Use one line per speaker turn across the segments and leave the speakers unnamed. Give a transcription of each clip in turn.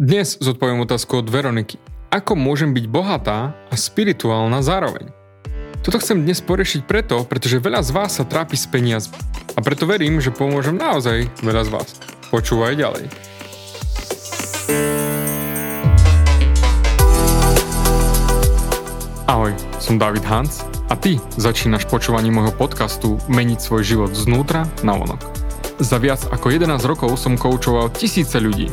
Dnes zodpoviem otázku od Veroniky. Ako môžem byť bohatá a spirituálna zároveň? Toto chcem dnes porešiť preto, pretože veľa z vás sa trápi s peniazmi. A preto verím, že pomôžem naozaj veľa z vás. Počúvaj ďalej. Ahoj, som David Hans a ty začínaš počúvanie môjho podcastu Meniť svoj život znútra na vonok. Za viac ako 11 rokov som koučoval tisíce ľudí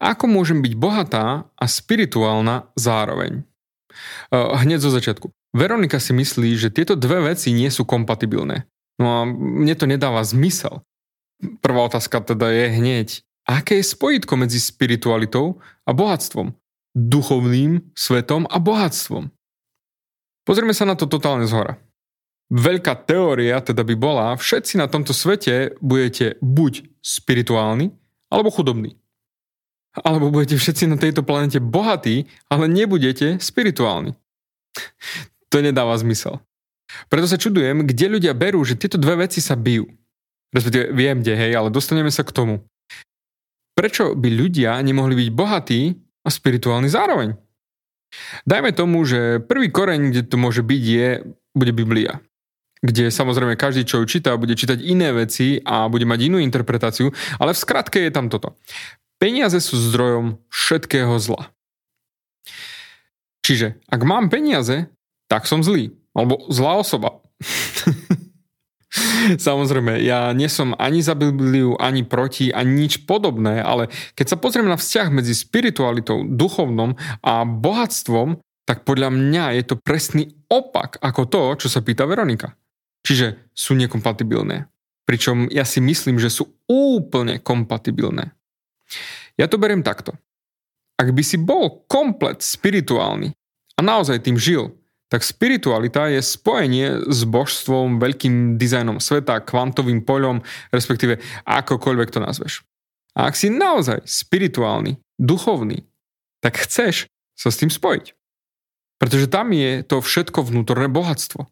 Ako môžem byť bohatá a spirituálna zároveň? Hneď zo začiatku. Veronika si myslí, že tieto dve veci nie sú kompatibilné. No a mne to nedáva zmysel. Prvá otázka teda je hneď, aké je spojitko medzi spiritualitou a bohatstvom? Duchovným svetom a bohatstvom. Pozrieme sa na to totálne zhora. Veľká teória teda by bola, všetci na tomto svete budete buď spirituálni, alebo chudobní. Alebo budete všetci na tejto planete bohatí, ale nebudete spirituálni. to nedáva zmysel. Preto sa čudujem, kde ľudia berú, že tieto dve veci sa bijú. Respektíve viem, kde, hej, ale dostaneme sa k tomu. Prečo by ľudia nemohli byť bohatí a spirituálni zároveň? Dajme tomu, že prvý koreň, kde to môže byť, je, bude Biblia kde samozrejme každý, čo ju číta, bude čítať iné veci a bude mať inú interpretáciu, ale v skratke je tam toto. Peniaze sú zdrojom všetkého zla. Čiže ak mám peniaze, tak som zlý. Alebo zlá osoba. Samozrejme, ja nie som ani za Bibliu, ani proti, ani nič podobné, ale keď sa pozriem na vzťah medzi spiritualitou, duchovnom a bohatstvom, tak podľa mňa je to presný opak ako to, čo sa pýta Veronika. Čiže sú nekompatibilné. Pričom ja si myslím, že sú úplne kompatibilné. Ja to beriem takto. Ak by si bol komplet spirituálny a naozaj tým žil, tak spiritualita je spojenie s božstvom, veľkým dizajnom sveta, kvantovým poľom, respektíve akokoľvek to nazveš. A ak si naozaj spirituálny, duchovný, tak chceš sa s tým spojiť. Pretože tam je to všetko vnútorné bohatstvo.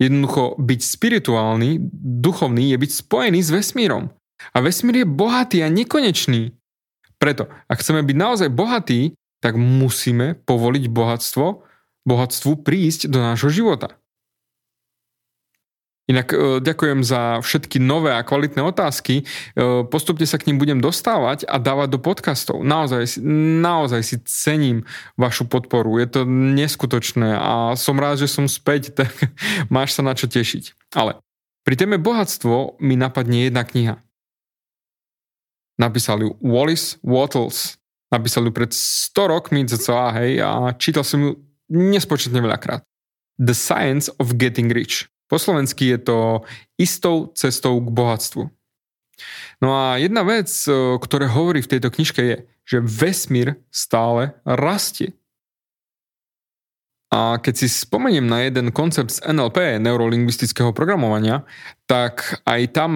Jednoducho byť spirituálny, duchovný je byť spojený s vesmírom. A vesmír je bohatý a nekonečný. Preto, ak chceme byť naozaj bohatí, tak musíme povoliť bohatstvo, bohatstvu prísť do nášho života. Inak e, ďakujem za všetky nové a kvalitné otázky. E, postupne sa k ním budem dostávať a dávať do podcastov. Naozaj, naozaj si cením vašu podporu. Je to neskutočné a som rád, že som späť, tak máš sa na čo tešiť. Ale pri téme bohatstvo mi napadne jedna kniha. Napísal ju Wallis Wattles. Napísal ju pred 100 rokmi cca, hej, a čítal som ju nespočetne veľakrát. The Science of Getting Rich. Po slovensky je to istou cestou k bohatstvu. No a jedna vec, ktorá hovorí v tejto knižke je, že vesmír stále rastie. A keď si spomeniem na jeden koncept z NLP, neurolingvistického programovania, tak aj tam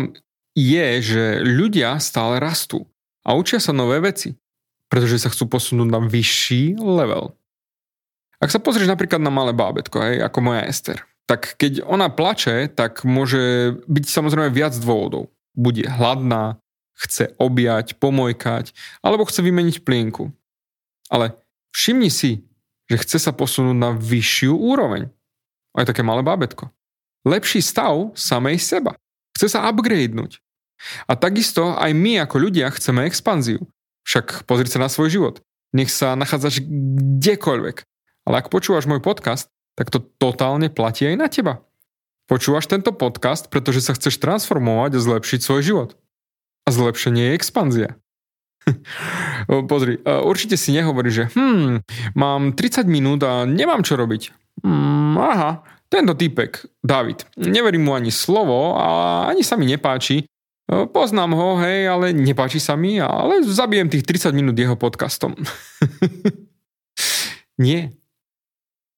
je, že ľudia stále rastú a učia sa nové veci, pretože sa chcú posunúť na vyšší level. Ak sa pozrieš napríklad na malé bábetko, hej, ako moja Ester, tak keď ona plače, tak môže byť samozrejme viac dôvodov. Bude hladná, chce objať, pomojkať, alebo chce vymeniť plienku. Ale všimni si, že chce sa posunúť na vyššiu úroveň. Aj také malé bábetko. Lepší stav samej seba. Chce sa upgradenúť. A takisto aj my ako ľudia chceme expanziu. Však pozri sa na svoj život. Nech sa nachádzaš kdekoľvek. Ale ak počúvaš môj podcast, tak to totálne platí aj na teba. Počúvaš tento podcast, pretože sa chceš transformovať a zlepšiť svoj život. A zlepšenie je expanzia. Pozri, určite si nehovorí, že hm, mám 30 minút a nemám čo robiť. Hmm, aha, tento typek, David, neverím mu ani slovo a ani sa mi nepáči. Poznám ho, hej, ale nepáči sa mi, ale zabijem tých 30 minút jeho podcastom. Nie.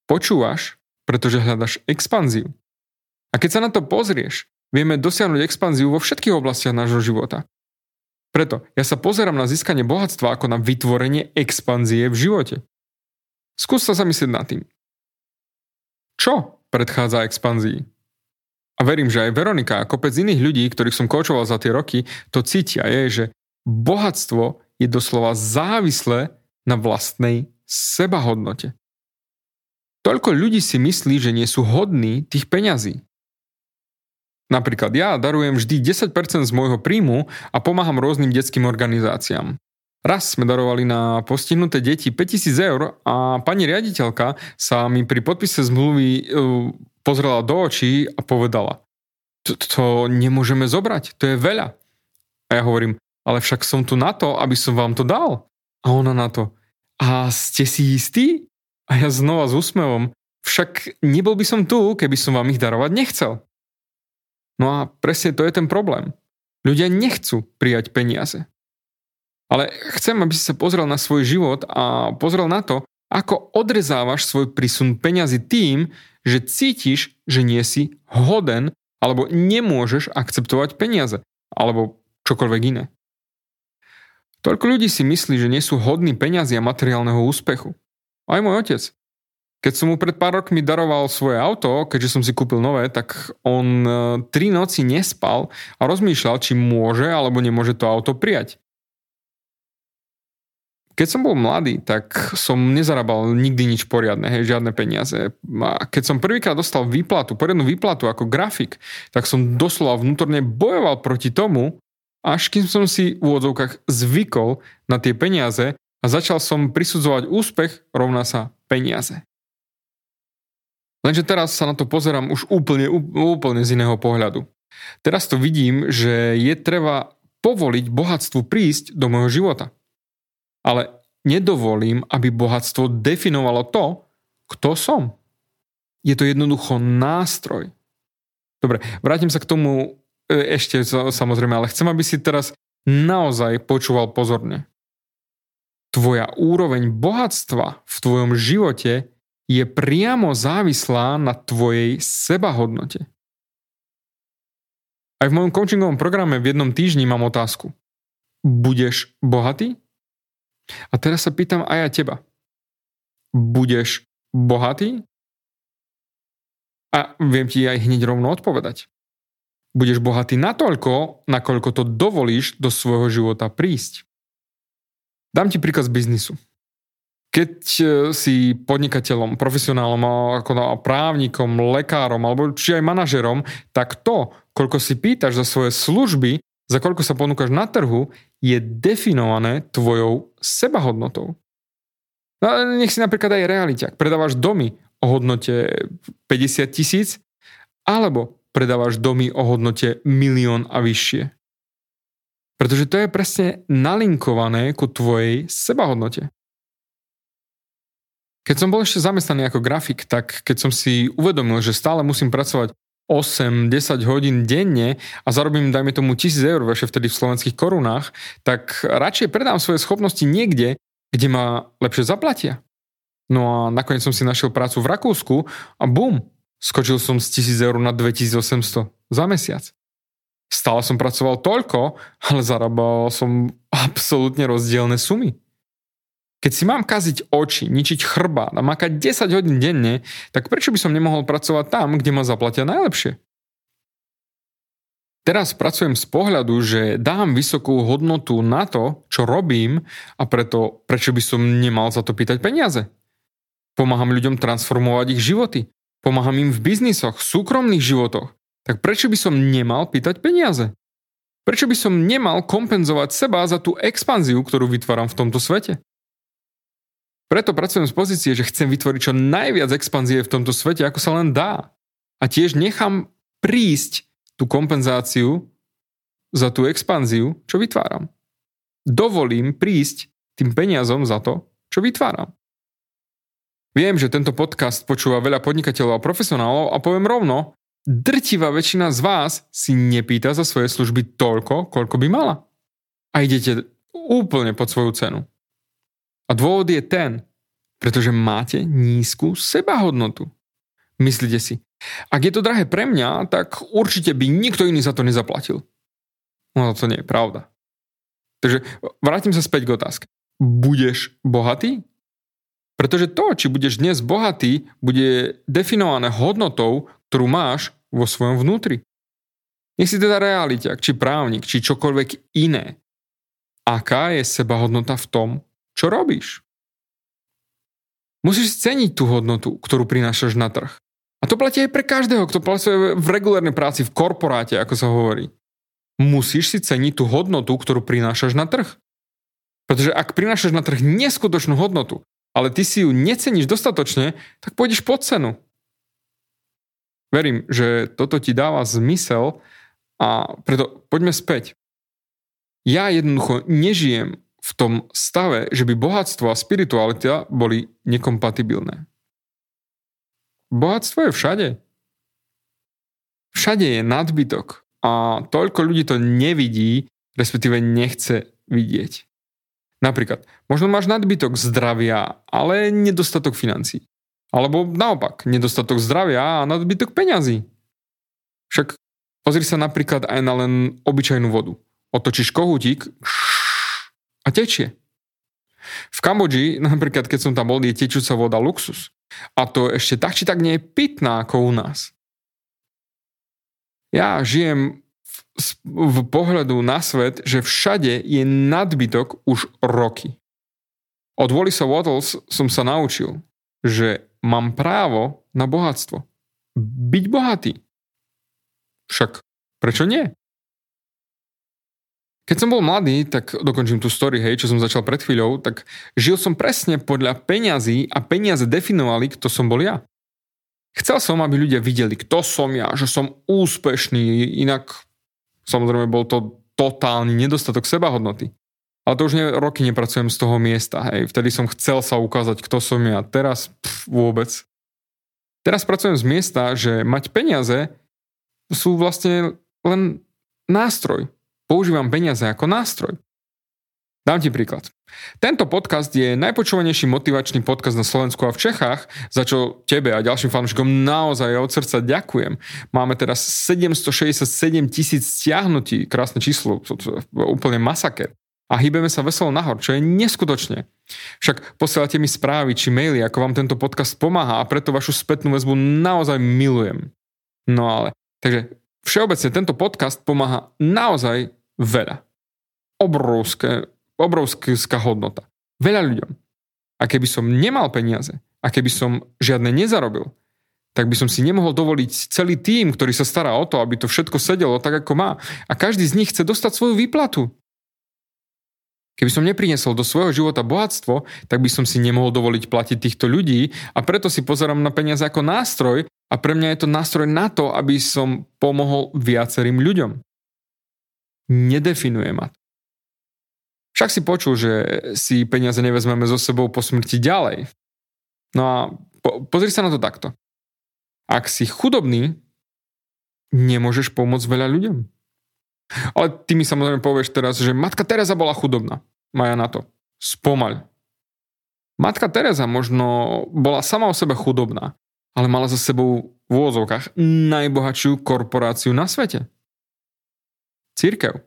Počúvaš, pretože hľadaš expanziu. A keď sa na to pozrieš, vieme dosiahnuť expanziu vo všetkých oblastiach nášho života. Preto ja sa pozerám na získanie bohatstva ako na vytvorenie expanzie v živote. Skús sa zamyslieť nad tým. Čo predchádza expanzii? A verím, že aj Veronika a kopec iných ľudí, ktorých som koučoval za tie roky, to cítia, je, že bohatstvo je doslova závislé na vlastnej sebahodnote. Toľko ľudí si myslí, že nie sú hodní tých peňazí. Napríklad ja darujem vždy 10% z môjho príjmu a pomáham rôznym detským organizáciám. Raz sme darovali na postihnuté deti 5000 eur a pani riaditeľka sa mi pri podpise zmluvy e, pozrela do očí a povedala to nemôžeme zobrať, to je veľa. A ja hovorím, ale však som tu na to, aby som vám to dal. A ona na to, a ste si istí? A ja znova s úsmevom, však nebol by som tu, keby som vám ich darovať nechcel. No a presne to je ten problém. Ľudia nechcú prijať peniaze. Ale chcem, aby si sa pozrel na svoj život a pozrel na to, ako odrezávaš svoj prísun peňazí tým, že cítiš, že nie si hoden alebo nemôžeš akceptovať peniaze alebo čokoľvek iné. Toľko ľudí si myslí, že nie sú hodní peniazy a materiálneho úspechu. Aj môj otec. Keď som mu pred pár rokmi daroval svoje auto, keďže som si kúpil nové, tak on e, tri noci nespal a rozmýšľal, či môže alebo nemôže to auto prijať. Keď som bol mladý, tak som nezarábal nikdy nič poriadne, hej, žiadne peniaze. A keď som prvýkrát dostal výplatu, poriadnu výplatu ako grafik, tak som doslova vnútorne bojoval proti tomu, až kým som si v úvodzovkách zvykol na tie peniaze a začal som prisudzovať úspech rovná sa peniaze. Lenže teraz sa na to pozerám už úplne, úplne z iného pohľadu. Teraz to vidím, že je treba povoliť bohatstvu prísť do môjho života. Ale nedovolím, aby bohatstvo definovalo to, kto som. Je to jednoducho nástroj. Dobre, vrátim sa k tomu e, ešte samozrejme, ale chcem, aby si teraz naozaj počúval pozorne. Tvoja úroveň bohatstva v tvojom živote je priamo závislá na tvojej sebahodnote. Aj v mojom coachingovom programe v jednom týždni mám otázku. Budeš bohatý? A teraz sa pýtam aj ja teba. Budeš bohatý? A viem ti aj hneď rovno odpovedať. Budeš bohatý natoľko, nakoľko to dovolíš do svojho života prísť. Dám ti príklad z biznisu keď e, si podnikateľom, profesionálom, ako právnikom, lekárom alebo či aj manažerom, tak to, koľko si pýtaš za svoje služby, za koľko sa ponúkaš na trhu, je definované tvojou sebahodnotou. No, nech si napríklad aj realiťak. Predávaš domy o hodnote 50 tisíc alebo predávaš domy o hodnote milión a vyššie. Pretože to je presne nalinkované ku tvojej sebahodnote. Keď som bol ešte zamestnaný ako grafik, tak keď som si uvedomil, že stále musím pracovať 8-10 hodín denne a zarobím, dajme tomu, 1000 eur, veše vtedy v slovenských korunách, tak radšej predám svoje schopnosti niekde, kde ma lepšie zaplatia. No a nakoniec som si našiel prácu v Rakúsku a bum, skočil som z 1000 eur na 2800 za mesiac. Stále som pracoval toľko, ale zarábal som absolútne rozdielne sumy. Keď si mám kaziť oči, ničiť chrbát a makať 10 hodín denne, tak prečo by som nemohol pracovať tam, kde ma zaplatia najlepšie? Teraz pracujem z pohľadu, že dám vysokú hodnotu na to, čo robím a preto prečo by som nemal za to pýtať peniaze. Pomáham ľuďom transformovať ich životy. Pomáham im v biznisoch, súkromných životoch. Tak prečo by som nemal pýtať peniaze? Prečo by som nemal kompenzovať seba za tú expanziu, ktorú vytváram v tomto svete? Preto pracujem z pozície, že chcem vytvoriť čo najviac expanzie v tomto svete, ako sa len dá. A tiež nechám prísť tú kompenzáciu za tú expanziu, čo vytváram. Dovolím prísť tým peniazom za to, čo vytváram. Viem, že tento podcast počúva veľa podnikateľov a profesionálov a poviem rovno, drtivá väčšina z vás si nepýta za svoje služby toľko, koľko by mala. A idete úplne pod svoju cenu. A dôvod je ten, pretože máte nízku sebahodnotu. Myslíte si, ak je to drahé pre mňa, tak určite by nikto iný za to nezaplatil. No to nie je pravda. Takže vrátim sa späť k otázke. Budeš bohatý? Pretože to, či budeš dnes bohatý, bude definované hodnotou, ktorú máš vo svojom vnútri. Nech si teda realiťak, či právnik, či čokoľvek iné. Aká je seba hodnota v tom, čo robíš? Musíš ceniť tú hodnotu, ktorú prinášaš na trh. A to platí aj pre každého, kto pracuje v regulárnej práci, v korporáte, ako sa hovorí musíš si ceniť tú hodnotu, ktorú prinášaš na trh. Pretože ak prinášaš na trh neskutočnú hodnotu, ale ty si ju neceníš dostatočne, tak pôjdeš pod cenu. Verím, že toto ti dáva zmysel a preto poďme späť. Ja jednoducho nežijem v tom stave, že by bohatstvo a spiritualita boli nekompatibilné. Bohatstvo je všade. Všade je nadbytok a toľko ľudí to nevidí, respektíve nechce vidieť. Napríklad, možno máš nadbytok zdravia, ale nedostatok financí. Alebo naopak, nedostatok zdravia a nadbytok peňazí. Však pozri sa napríklad aj na len obyčajnú vodu. Otočíš kohútik a tečie. V Kambodži, napríklad keď som tam bol, je tečúca voda luxus. A to ešte tak či tak nie je pitná ako u nás. Ja žijem v, v pohľadu na svet, že všade je nadbytok už roky. Od Wallisa Wattles som sa naučil, že mám právo na bohatstvo. Byť bohatý. Však prečo nie? Keď som bol mladý, tak dokončím tú story, hej, čo som začal pred chvíľou, tak žil som presne podľa peňazí a peniaze definovali, kto som bol ja. Chcel som, aby ľudia videli, kto som ja, že som úspešný, inak samozrejme bol to totálny nedostatok sebahodnoty. Ale to už ne, roky nepracujem z toho miesta. Hej. Vtedy som chcel sa ukázať, kto som ja. Teraz pff, vôbec. Teraz pracujem z miesta, že mať peniaze sú vlastne len nástroj. Používam peniaze ako nástroj. Dám ti príklad. Tento podcast je najpočúvanejší motivačný podcast na Slovensku a v Čechách, za čo tebe a ďalším fanúšikom naozaj od srdca ďakujem. Máme teraz 767 tisíc stiahnutí, krásne číslo, to, to, úplne masaker. A hýbeme sa veselo nahor, čo je neskutočne. Však posielate mi správy či maily, ako vám tento podcast pomáha a preto vašu spätnú väzbu naozaj milujem. No ale, takže všeobecne tento podcast pomáha naozaj veľa. Obrovské obrovská hodnota. Veľa ľuďom. A keby som nemal peniaze, a keby som žiadne nezarobil, tak by som si nemohol dovoliť celý tým, ktorý sa stará o to, aby to všetko sedelo tak, ako má. A každý z nich chce dostať svoju výplatu. Keby som nepriniesol do svojho života bohatstvo, tak by som si nemohol dovoliť platiť týchto ľudí a preto si pozerám na peniaze ako nástroj a pre mňa je to nástroj na to, aby som pomohol viacerým ľuďom. Nedefinuje ma však si počul, že si peniaze nevezmeme so sebou po smrti ďalej. No a po, pozri sa na to takto. Ak si chudobný, nemôžeš pomôcť veľa ľuďom. Ale ty mi samozrejme povieš teraz, že matka Teresa bola chudobná. Maja na to. Spomaľ. Matka Teresa možno bola sama o sebe chudobná, ale mala za sebou v úvozovkách najbohatšiu korporáciu na svete. Církev.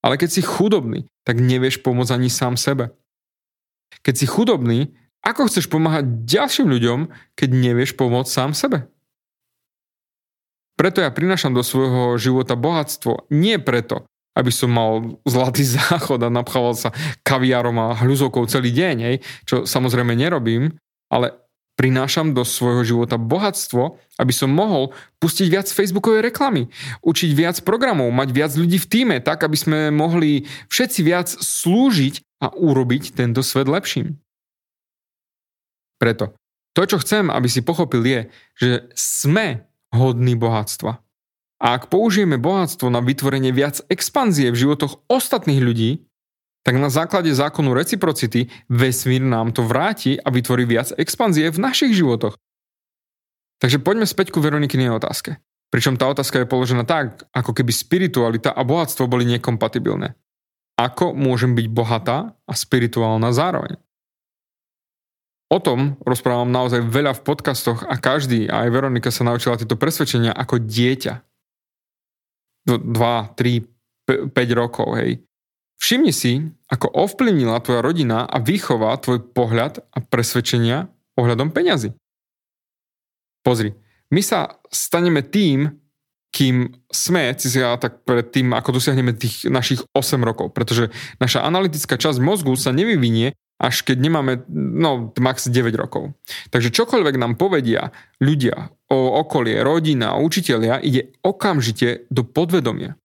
Ale keď si chudobný, tak nevieš pomôcť ani sám sebe. Keď si chudobný, ako chceš pomáhať ďalším ľuďom, keď nevieš pomôcť sám sebe? Preto ja prinášam do svojho života bohatstvo. Nie preto, aby som mal zlatý záchod a napchával sa kaviárom a hľuzovkou celý deň, hej, čo samozrejme nerobím, ale prinášam do svojho života bohatstvo, aby som mohol pustiť viac facebookovej reklamy, učiť viac programov, mať viac ľudí v týme, tak aby sme mohli všetci viac slúžiť a urobiť tento svet lepším. Preto to, čo chcem, aby si pochopil, je, že sme hodní bohatstva. A ak použijeme bohatstvo na vytvorenie viac expanzie v životoch ostatných ľudí, tak na základe zákonu reciprocity vesmír nám to vráti a vytvorí viac expanzie v našich životoch. Takže poďme späť ku Veronikinej otázke. Pričom tá otázka je položená tak, ako keby spiritualita a bohatstvo boli nekompatibilné. Ako môžem byť bohatá a spirituálna zároveň? O tom rozprávam naozaj veľa v podcastoch a každý, a aj Veronika sa naučila tieto presvedčenia ako dieťa. 2, 3, 5 rokov, hej. Všimni si, ako ovplyvnila tvoja rodina a výchova tvoj pohľad a presvedčenia ohľadom peňazí. Pozri, my sa staneme tým, kým sme, si tak pred tým, ako dosiahneme tých našich 8 rokov, pretože naša analytická časť mozgu sa nevyvinie až keď nemáme, no, max 9 rokov. Takže čokoľvek nám povedia ľudia o okolie, rodina, učitelia, ide okamžite do podvedomia.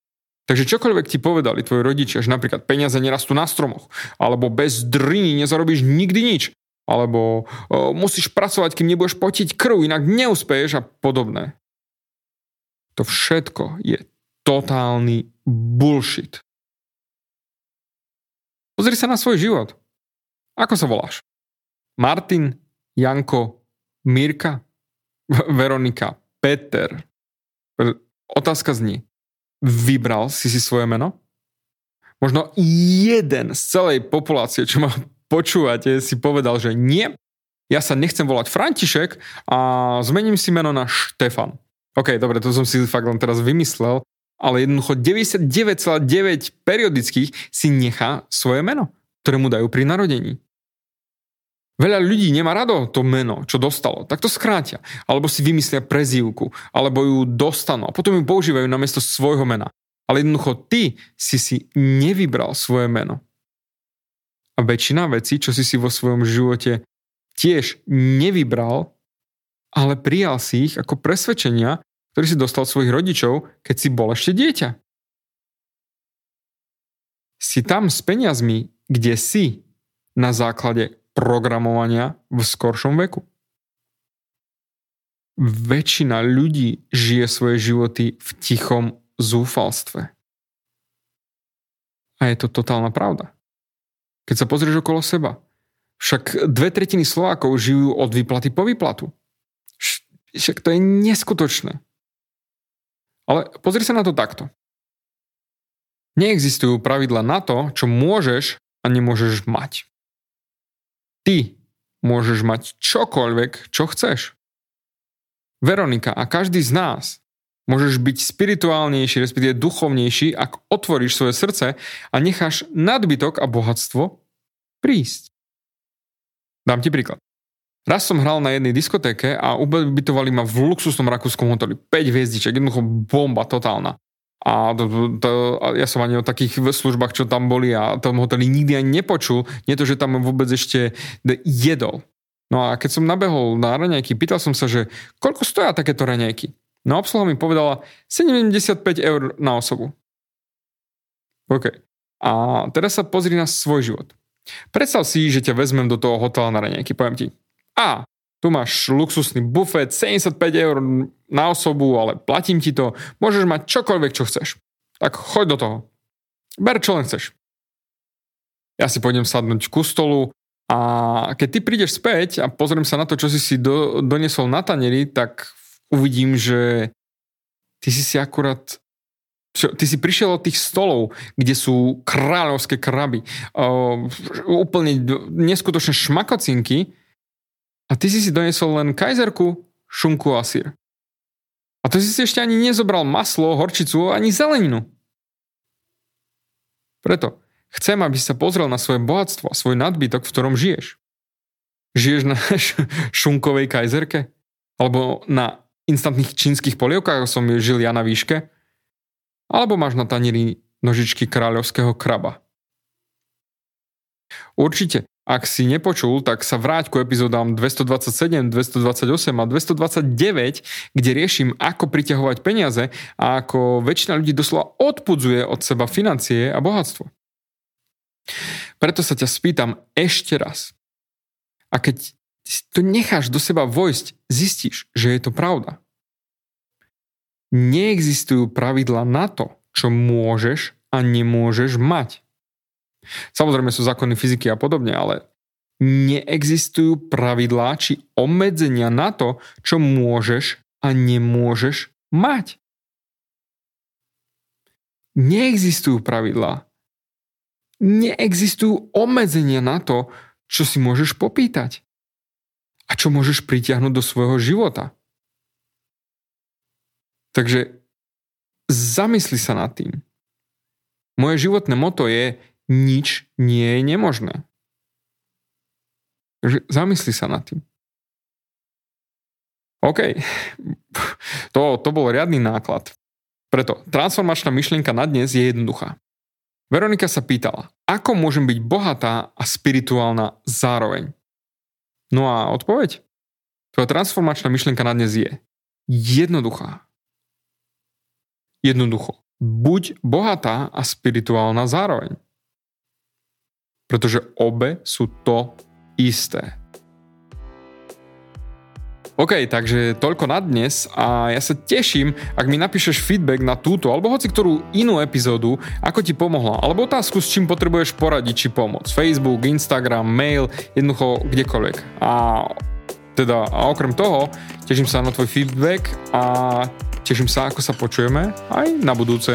Takže čokoľvek ti povedali tvoji rodičia, že napríklad peniaze nerastú na stromoch, alebo bez driny nezarobíš nikdy nič, alebo o, musíš pracovať, kým nebudeš potiť krv, inak neúspeješ a podobné. To všetko je totálny bullshit. Pozri sa na svoj život. Ako sa voláš? Martin, Janko, Mirka, Veronika, Peter. Otázka zní, vybral si si svoje meno? Možno jeden z celej populácie, čo ma počúvate, si povedal, že nie, ja sa nechcem volať František a zmením si meno na Štefan. OK, dobre, to som si fakt len teraz vymyslel, ale jednoducho 99,9 periodických si nechá svoje meno, ktoré mu dajú pri narodení. Veľa ľudí nemá rado to meno, čo dostalo, tak to skrátia. Alebo si vymyslia prezývku, alebo ju dostanú a potom ju používajú namiesto svojho mena. Ale jednoducho ty si si nevybral svoje meno. A väčšina vecí, čo si si vo svojom živote tiež nevybral, ale prijal si ich ako presvedčenia, ktorý si dostal od svojich rodičov, keď si bol ešte dieťa. Si tam s peniazmi, kde si na základe programovania v skoršom veku. Väčšina ľudí žije svoje životy v tichom zúfalstve. A je to totálna pravda. Keď sa pozrieš okolo seba, však dve tretiny Slovákov žijú od výplaty po výplatu. Však to je neskutočné. Ale pozri sa na to takto. Neexistujú pravidla na to, čo môžeš a nemôžeš mať. Ty môžeš mať čokoľvek, čo chceš. Veronika a každý z nás môžeš byť spirituálnejší, respektíve duchovnejší, ak otvoríš svoje srdce a necháš nadbytok a bohatstvo prísť. Dám ti príklad. Raz som hral na jednej diskotéke a ubytovali ma v luxusnom rakúskom hoteli. 5 hviezdiček, jednoducho bomba totálna. A to, to, ja som ani o takých službách, čo tam boli a tom hoteli nikdy ani nepočul. Nie to, že tam vôbec ešte jedol. No a keď som nabehol na raňajky, pýtal som sa, že koľko stoja takéto raňajky. No obsluha mi povedala 75 eur na osobu. OK. A teraz sa pozri na svoj život. Predstav si, že ťa vezmem do toho hotela na raňajky. Poviem ti, a tu máš luxusný bufet, 75 eur na osobu, ale platím ti to, môžeš mať čokoľvek, čo chceš. Tak choď do toho. Ber čo len chceš. Ja si pôjdem sadnúť ku stolu a keď ty prídeš späť a pozriem sa na to, čo si si do, donesol na tanieri, tak uvidím, že ty si si akurát ty si prišiel od tých stolov, kde sú kráľovské kraby, uh, úplne neskutočné šmakocinky a ty si si donesol len kajzerku, šunku a sír. A to si si ešte ani nezobral maslo, horčicu, ani zeleninu. Preto chcem, aby si sa pozrel na svoje bohatstvo a svoj nadbytok, v ktorom žiješ. Žiješ na šunkovej kajzerke? Alebo na instantných čínskych polievkách, ako som žil ja na výške? Alebo máš na tanieri nožičky kráľovského kraba? Určite ak si nepočul, tak sa vráť ku epizódám 227, 228 a 229, kde riešim, ako priťahovať peniaze a ako väčšina ľudí doslova odpudzuje od seba financie a bohatstvo. Preto sa ťa spýtam ešte raz. A keď to necháš do seba vojsť, zistíš, že je to pravda. Neexistujú pravidla na to, čo môžeš a nemôžeš mať. Samozrejme sú zákony fyziky a podobne, ale neexistujú pravidlá či obmedzenia na to, čo môžeš a nemôžeš mať. Neexistujú pravidlá. Neexistujú obmedzenia na to, čo si môžeš popýtať a čo môžeš pritiahnuť do svojho života. Takže zamysli sa nad tým. Moje životné moto je nič nie je nemožné. Takže zamysli sa nad tým. OK, to, to bol riadny náklad. Preto transformačná myšlienka na dnes je jednoduchá. Veronika sa pýtala, ako môžem byť bohatá a spirituálna zároveň? No a odpoveď? Tvoja transformačná myšlienka na dnes je jednoduchá. Jednoducho. Buď bohatá a spirituálna zároveň. Pretože obe sú to isté. OK, takže toľko na dnes a ja sa teším, ak mi napíšeš feedback na túto alebo hoci ktorú inú epizódu, ako ti pomohla, alebo otázku, s čím potrebuješ poradiť či pomoc. Facebook, Instagram, mail, jednoducho kdekoľvek. A teda a okrem toho, teším sa na tvoj feedback a teším sa, ako sa počujeme aj na budúce.